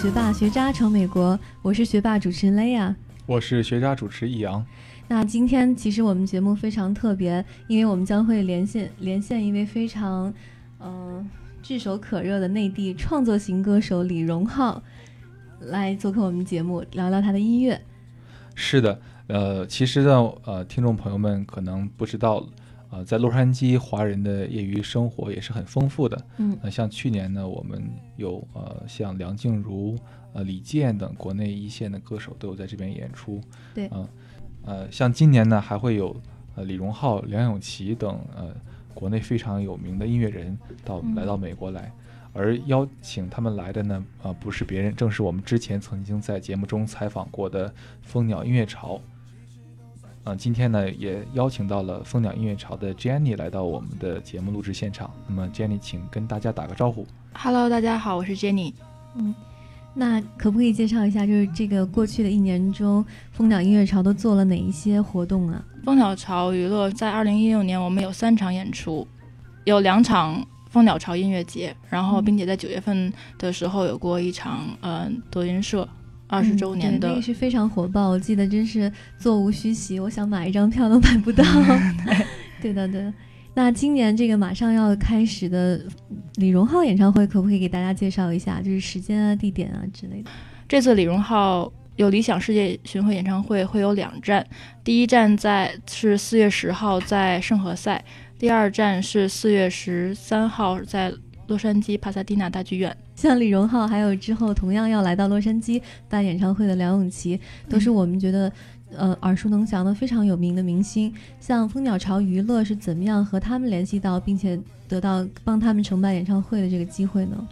学霸学渣闯美国》，我是学霸主持人雷亚，我是学渣主持易阳。那今天其实我们节目非常特别，因为我们将会连线连线一位非常嗯炙手可热的内地创作型歌手李荣浩来做客我们节目，聊聊他的音乐。是的，呃，其实呢，呃，听众朋友们可能不知道。呃，在洛杉矶，华人的业余生活也是很丰富的。嗯，那像去年呢，我们有呃，像梁静茹、呃李健等国内一线的歌手都有在这边演出。对，嗯，呃，像今年呢，还会有呃李荣浩、梁咏琪等呃国内非常有名的音乐人到来到美国来，而邀请他们来的呢，呃，不是别人，正是我们之前曾经在节目中采访过的蜂鸟音乐潮。嗯，今天呢也邀请到了蜂鸟音乐潮的 Jenny 来到我们的节目录制现场。那么 Jenny，请跟大家打个招呼。Hello，大家好，我是 Jenny。嗯，那可不可以介绍一下，就是这个过去的一年中，蜂鸟音乐潮都做了哪一些活动啊？蜂鸟潮娱乐在二零一六年，我们有三场演出，有两场蜂鸟潮音乐节，然后并且在九月份的时候有过一场，嗯，德云社。二十周年的，那个是非常火爆。我记得真是座无虚席，我想买一张票都买不到。对的，对的。那今年这个马上要开始的李荣浩演唱会，可不可以给大家介绍一下？就是时间啊、地点啊之类的。这次李荣浩有理想世界巡回演唱会会有两站，第一站在是四月十号在圣何塞，第二站是四月十三号在洛杉矶帕萨蒂娜大剧院。像李荣浩，还有之后同样要来到洛杉矶办演唱会的梁咏琪，都是我们觉得，呃，耳熟能详的非常有名的明星。像蜂鸟巢娱乐是怎么样和他们联系到，并且得到帮他们承办演唱会的这个机会呢？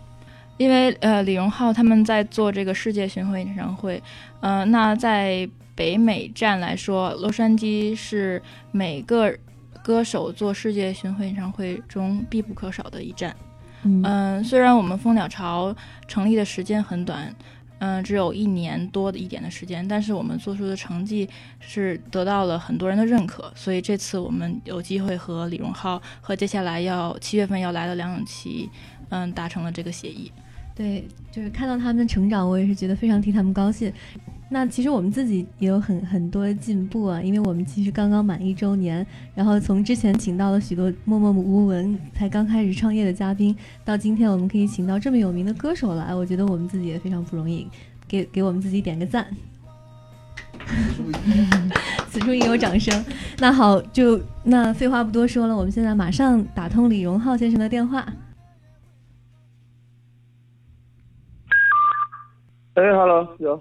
因为呃，李荣浩他们在做这个世界巡回演唱会，呃，那在北美站来说，洛杉矶是每个歌手做世界巡回演唱会中必不可少的一站。嗯，虽然我们蜂鸟巢成立的时间很短，嗯，只有一年多的一点的时间，但是我们做出的成绩是得到了很多人的认可，所以这次我们有机会和李荣浩和接下来要七月份要来的梁咏琪，嗯，达成了这个协议。对，就是看到他们的成长，我也是觉得非常替他们高兴。那其实我们自己也有很很多进步啊，因为我们其实刚刚满一周年，然后从之前请到了许多默默无闻、才刚开始创业的嘉宾，到今天我们可以请到这么有名的歌手来，我觉得我们自己也非常不容易，给 给我们自己点个赞。此处应有掌声。那好，就那废话不多说了，我们现在马上打通李荣浩先生的电话。哎，Hello，有。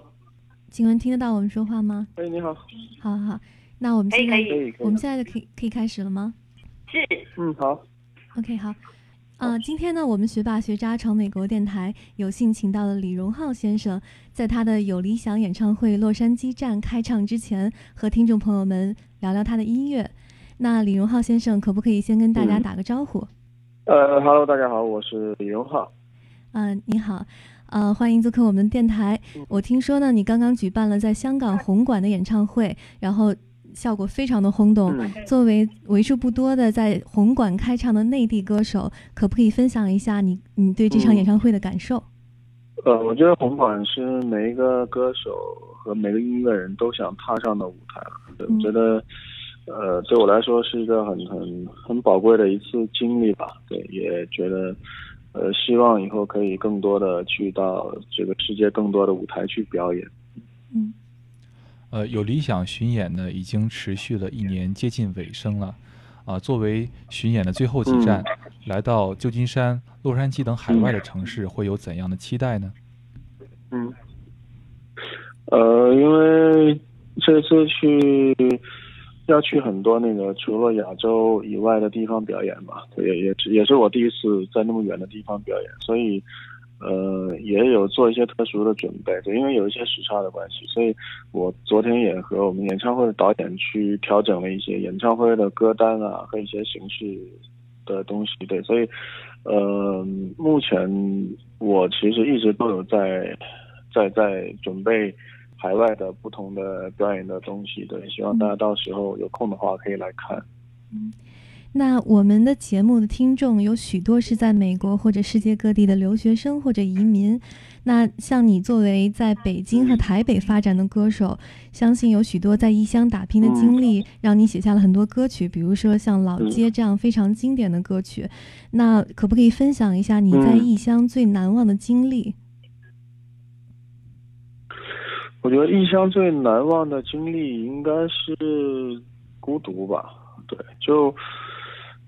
请问听得到我们说话吗？哎，你好。好好，那我们现在可以，我们现在就可以可以开始了吗？是。嗯，好。OK，好。呃，今天呢，我们学霸学渣闯美国电台有幸请到了李荣浩先生，在他的有理想演唱会洛杉矶站开唱之前，和听众朋友们聊聊他的音乐。那李荣浩先生，可不可以先跟大家打个招呼？呃，Hello，大家好，我是李荣浩。嗯，你好。呃，欢迎做客我们电台。我听说呢，你刚刚举办了在香港红馆的演唱会，然后效果非常的轰动。作为为数不多的在红馆开唱的内地歌手，可不可以分享一下你你对这场演唱会的感受？呃，我觉得红馆是每一个歌手和每个音乐人都想踏上的舞台了。我觉得，呃，对我来说是一个很很很宝贵的一次经历吧。对，也觉得。呃，希望以后可以更多的去到这个世界更多的舞台去表演。嗯，呃，有理想巡演呢，已经持续了一年，接近尾声了。啊，作为巡演的最后几站，来到旧金山、洛杉矶等海外的城市，会有怎样的期待呢？嗯，呃，因为这次去。要去很多那个除了亚洲以外的地方表演嘛，也也也是我第一次在那么远的地方表演，所以，呃，也有做一些特殊的准备。对，因为有一些时差的关系，所以我昨天也和我们演唱会的导演去调整了一些演唱会的歌单啊和一些形式的东西。对，所以，呃，目前我其实一直都有在在在准备。海外的不同的表演的东西，对，希望大家到时候有空的话可以来看。嗯，那我们的节目的听众有许多是在美国或者世界各地的留学生或者移民。那像你作为在北京和台北发展的歌手，相信有许多在异乡打拼的经历，让你写下了很多歌曲，比如说像《老街》这样非常经典的歌曲。那可不可以分享一下你在异乡最难忘的经历？我觉得异乡最难忘的经历应该是孤独吧。对，就。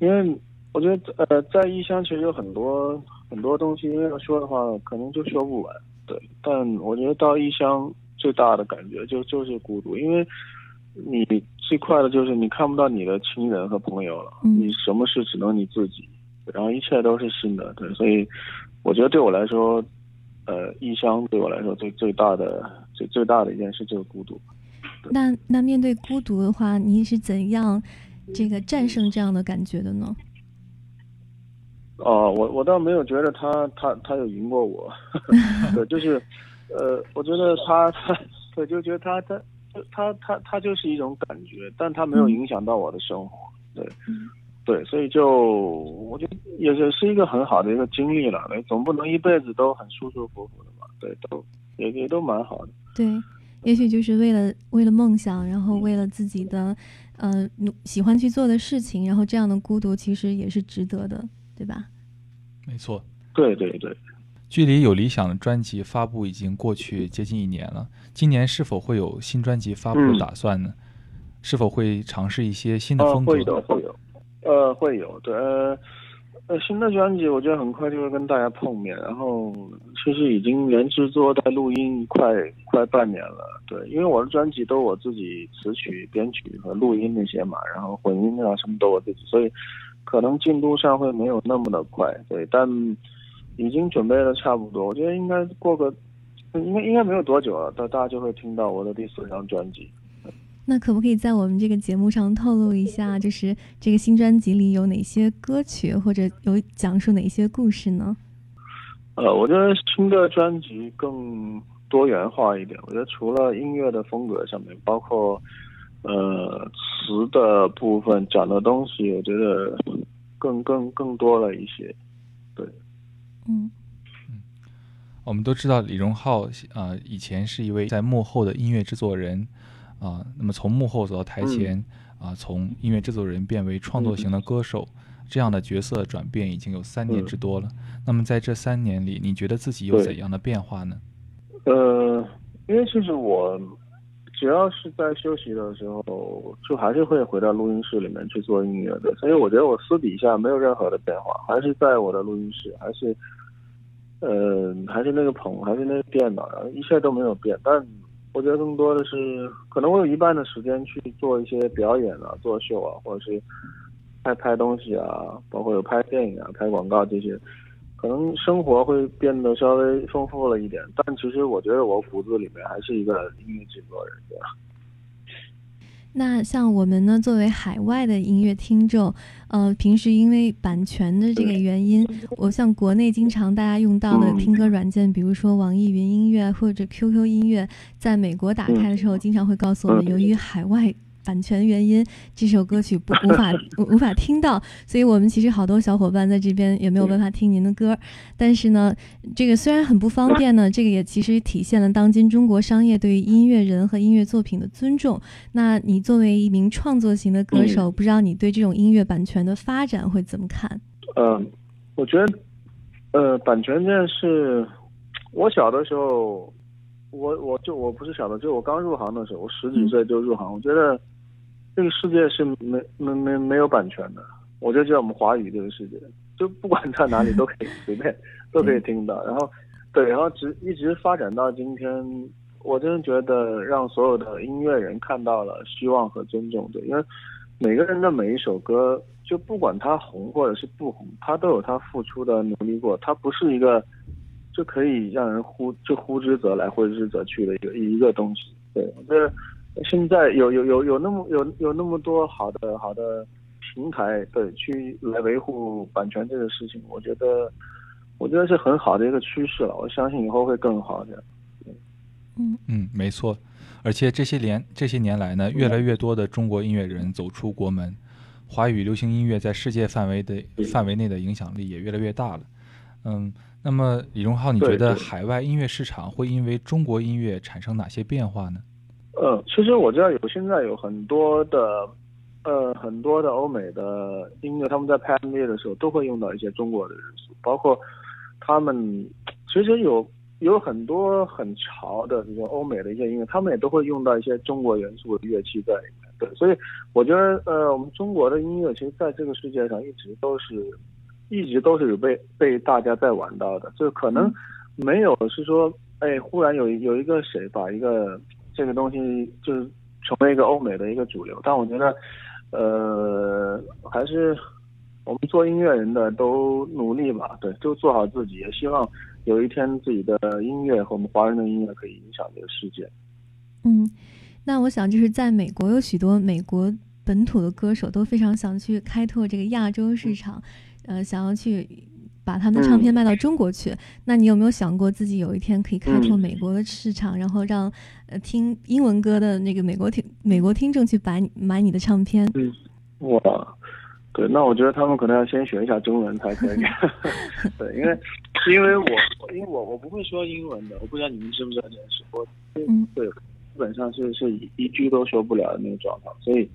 因为我觉得，呃，在异乡其实有很多很多东西，因为要说的话，可能就说不完。对，但我觉得到异乡最大的感觉就就是孤独，因为你最快的就是你看不到你的亲人和朋友了，你什么事只能你自己，然后一切都是新的。对，所以我觉得对我来说，呃，异乡对我来说最最大的最最大的一件事就是孤独。那那面对孤独的话，你是怎样？这个战胜这样的感觉的呢？哦，我我倒没有觉得他他他有赢过我，对，就是，呃，我觉得他他，对就觉得他他他他他就是一种感觉，但他没有影响到我的生活，对，对，所以就我觉得也是是一个很好的一个经历了，总不能一辈子都很舒舒服服的嘛，对，都也也都蛮好的，对，也许就是为了为了梦想，然后为了自己的。嗯，喜欢去做的事情，然后这样的孤独其实也是值得的，对吧？没错，对对对。距离有理想的专辑发布已经过去接近一年了，今年是否会有新专辑发布的打算呢？是否会尝试一些新的风格？会有，会有，呃，会有，对。呃，呃新的专辑我觉得很快就会跟大家碰面，然后其实已经连制作带录音快快半年了，对，因为我的专辑都我自己词曲、编曲和录音那些嘛，然后混音啊什么都我自己，所以可能进度上会没有那么的快，对，但已经准备的差不多，我觉得应该过个应该应该没有多久了，大大家就会听到我的第四张专辑。那可不可以在我们这个节目上透露一下，就是这个新专辑里有哪些歌曲，或者有讲述哪些故事呢？呃，我觉得新的专辑更多元化一点。我觉得除了音乐的风格上面，包括呃词的部分讲的东西，我觉得更更更多了一些。对，嗯嗯，我们都知道李荣浩啊，以前是一位在幕后的音乐制作人。啊，那么从幕后走到台前，啊，从音乐制作人变为创作型的歌手，这样的角色转变已经有三年之多了。那么在这三年里，你觉得自己有怎样的变化呢？呃，因为其实我只要是在休息的时候，就还是会回到录音室里面去做音乐的。所以我觉得我私底下没有任何的变化，还是在我的录音室，还是呃，还是那个棚，还是那个电脑，然后一切都没有变，但。我觉得更多的是，可能我有一半的时间去做一些表演啊，作秀啊，或者是拍拍东西啊，包括有拍电影啊、拍广告这些，可能生活会变得稍微丰富了一点。但其实我觉得我骨子里面还是一个音乐制作人，对吧？那像我们呢，作为海外的音乐听众，呃，平时因为版权的这个原因，我像国内经常大家用到的听歌软件，比如说网易云音乐或者 QQ 音乐，在美国打开的时候，经常会告诉我们，由于海外。版权原因，这首歌曲不无法 无法听到，所以我们其实好多小伙伴在这边也没有办法听您的歌。但是呢，这个虽然很不方便呢，这个也其实体现了当今中国商业对于音乐人和音乐作品的尊重。那你作为一名创作型的歌手，不知道你对这种音乐版权的发展会怎么看？嗯，我觉得，呃，版权这件事，我小的时候，我我就我不是小的，就我刚入行的时候，我十几岁就入行，我觉得。这个世界是没没没没有版权的，我觉得我们华语这个世界，就不管在哪里都可以 随便都可以听到。然后，对，然后直一直发展到今天，我真的觉得让所有的音乐人看到了希望和尊重。对，因为每个人的每一首歌，就不管他红或者是不红，他都有他付出的努力过，他不是一个就可以让人呼就呼之则来挥之则去的一个一个东西。对，我觉得。现在有有有有那么有有那么多好的好的平台，对，去来维护版权这个事情，我觉得我觉得是很好的一个趋势了。我相信以后会更好的。嗯嗯，没错。而且这些年这些年来呢，越来越多的中国音乐人走出国门，华语流行音乐在世界范围的范围内的影响力也越来越大了。嗯，那么李荣浩，你觉得海外音乐市场会因为中国音乐产生哪些变化呢？呃，其实我知道有现在有很多的，呃，很多的欧美的音乐，他们在拍 MV 的时候都会用到一些中国的元素，包括他们其实有有很多很潮的这种欧美的一些音乐，他们也都会用到一些中国元素的乐器在里面。对，所以我觉得，呃，我们中国的音乐其实在这个世界上一直都是。一直都是有被被大家在玩到的，就可能没有是说，哎，忽然有有一个谁把一个这个东西就是成为一个欧美的一个主流，但我觉得，呃，还是我们做音乐人的都努力吧，对，就做好自己，也希望有一天自己的音乐和我们华人的音乐可以影响这个世界。嗯，那我想就是在美国有许多美国本土的歌手都非常想去开拓这个亚洲市场。呃，想要去把他们的唱片卖到中国去，那你有没有想过自己有一天可以开拓美国的市场，然后让呃听英文歌的那个美国听美国听众去买买你的唱片？嗯，哇，对，那我觉得他们可能要先学一下中文才可以。对，因为因为我因为我我不会说英文的，我不知道你们知不知道这件事。我嗯，对，基本上是是一句都说不了的那个状态，所以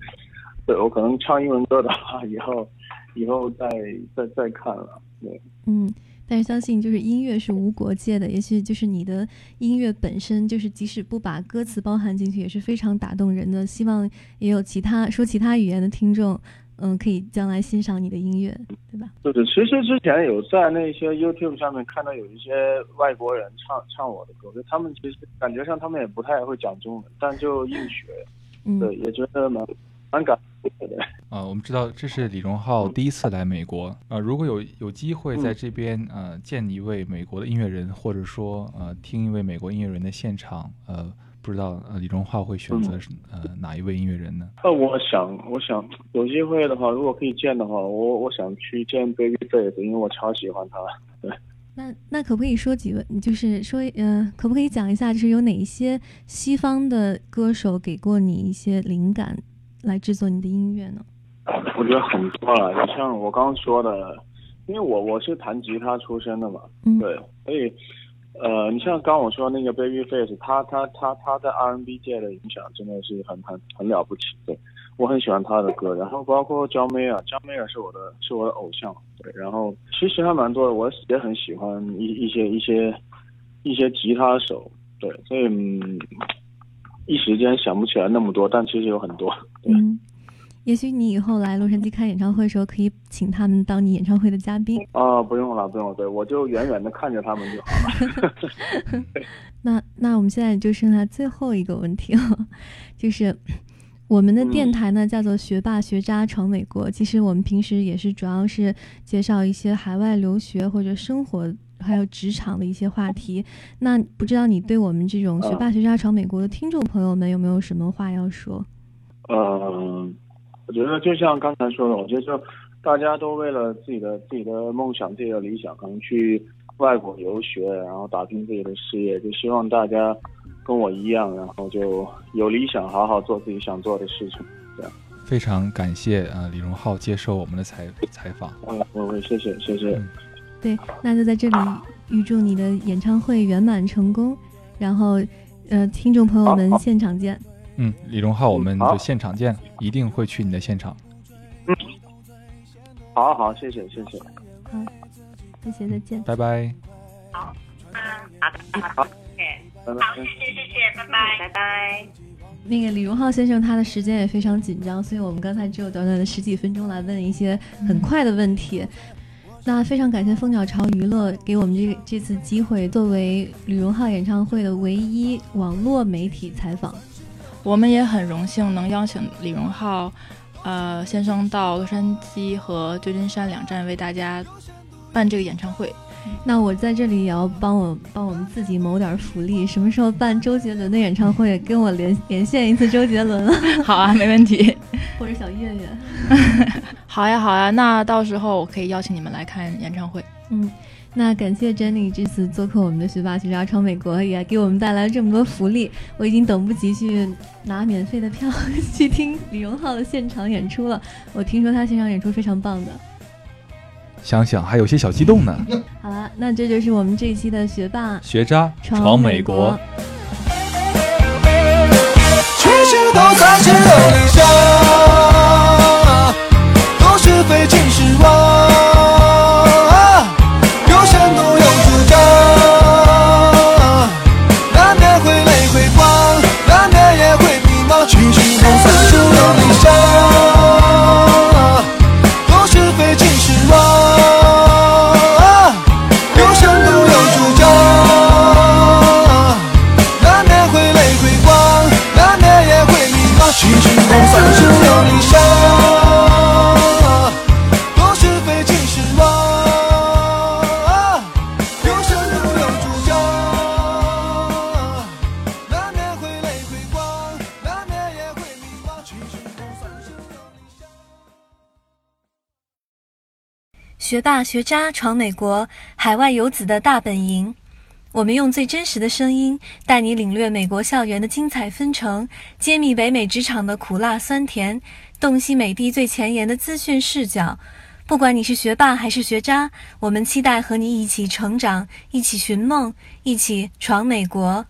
对我可能唱英文歌的话以后。以后再再再看了，对，嗯，但是相信就是音乐是无国界的，也许就是你的音乐本身就是即使不把歌词包含进去，也是非常打动人的。希望也有其他说其他语言的听众，嗯，可以将来欣赏你的音乐，对吧？对对，其实之前有在那些 YouTube 上面看到有一些外国人唱唱我的歌，就他们其实感觉上他们也不太会讲中文，但就硬学，对，也觉得蛮蛮感。啊，我们知道这是李荣浩第一次来美国啊。如果有有机会在这边呃见一位美国的音乐人，或者说呃听一位美国音乐人的现场，呃，不知道呃李荣浩会选择呃哪一位音乐人呢？呃，我想，我想有机会的话，如果可以见的话，我我想去见 Babyface，因为我超喜欢他。对，那那可不可以说几位？就是说，呃，可不可以讲一下，就是有哪一些西方的歌手给过你一些灵感？来制作你的音乐呢？我觉得很多了，就像我刚刚说的，因为我我是弹吉他出身的嘛，对，所以呃，你像刚我说那个 Babyface，他他他他在 R&B 界的影响真的是很很很了不起，对我很喜欢他的歌，然后包括 John Mayer，John Mayer 是我的是我的偶像，对，然后其实还蛮多的，我也很喜欢一一些一些一些吉他手，对，所以嗯。一时间想不起来那么多，但其实有很多。嗯，也许你以后来洛杉矶开演唱会的时候，可以请他们当你演唱会的嘉宾。啊，不用了，不用了，对我就远远的看着他们就好了。那 那我们现在就剩下最后一个问题了，就是我们的电台呢叫做“学霸学渣闯美国”，其实我们平时也是主要是介绍一些海外留学或者生活。还有职场的一些话题，那不知道你对我们这种学霸学渣闯美国的听众朋友们有没有什么话要说？嗯，我觉得就像刚才说的，我觉得就大家都为了自己的自己的梦想、自己的理想，可能去外国留学，然后打拼自己的事业。就希望大家跟我一样，然后就有理想，好好做自己想做的事情。这样，非常感谢啊，李荣浩接受我们的采采访。嗯，我谢谢，谢谢。对，那就在这里预祝你的演唱会圆满成功，然后，呃，听众朋友们现场见。嗯，李荣浩，我们就现场见，一定会去你的现场。嗯，好好，谢谢谢谢。嗯，谢谢，再见。拜拜。好，嗯，好的，好，好，谢谢谢谢，拜拜拜拜。那个李荣浩先生，他的时间也非常紧张，所以我们刚才只有短短的十几分钟来问一些很快的问题。那非常感谢蜂鸟巢娱乐给我们这这次机会，作为李荣浩演唱会的唯一网络媒体采访，我们也很荣幸能邀请李荣浩，呃先生到洛杉矶和旧金山两站为大家办这个演唱会。那我在这里也要帮我帮我们自己谋点福利，什么时候办周杰伦的演唱会，跟我连连线一次周杰伦。好啊，没问题。或者小岳岳。好呀，好呀，那到时候我可以邀请你们来看演唱会。嗯，那感谢 Jenny 这次做客我们的学霸学渣闯美国，也给我们带来了这么多福利。我已经等不及去拿免费的票去听李荣浩的现场演出了。我听说他现场演出非常棒的，想想还有些小激动呢。好了，那这就是我们这一期的学霸学渣闯美国。其实都在只有学霸学渣闯美国，海外游子的大本营。我们用最真实的声音，带你领略美国校园的精彩纷呈，揭秘北美职场的苦辣酸甜，洞悉美的最前沿的资讯视角。不管你是学霸还是学渣，我们期待和你一起成长，一起寻梦，一起闯美国。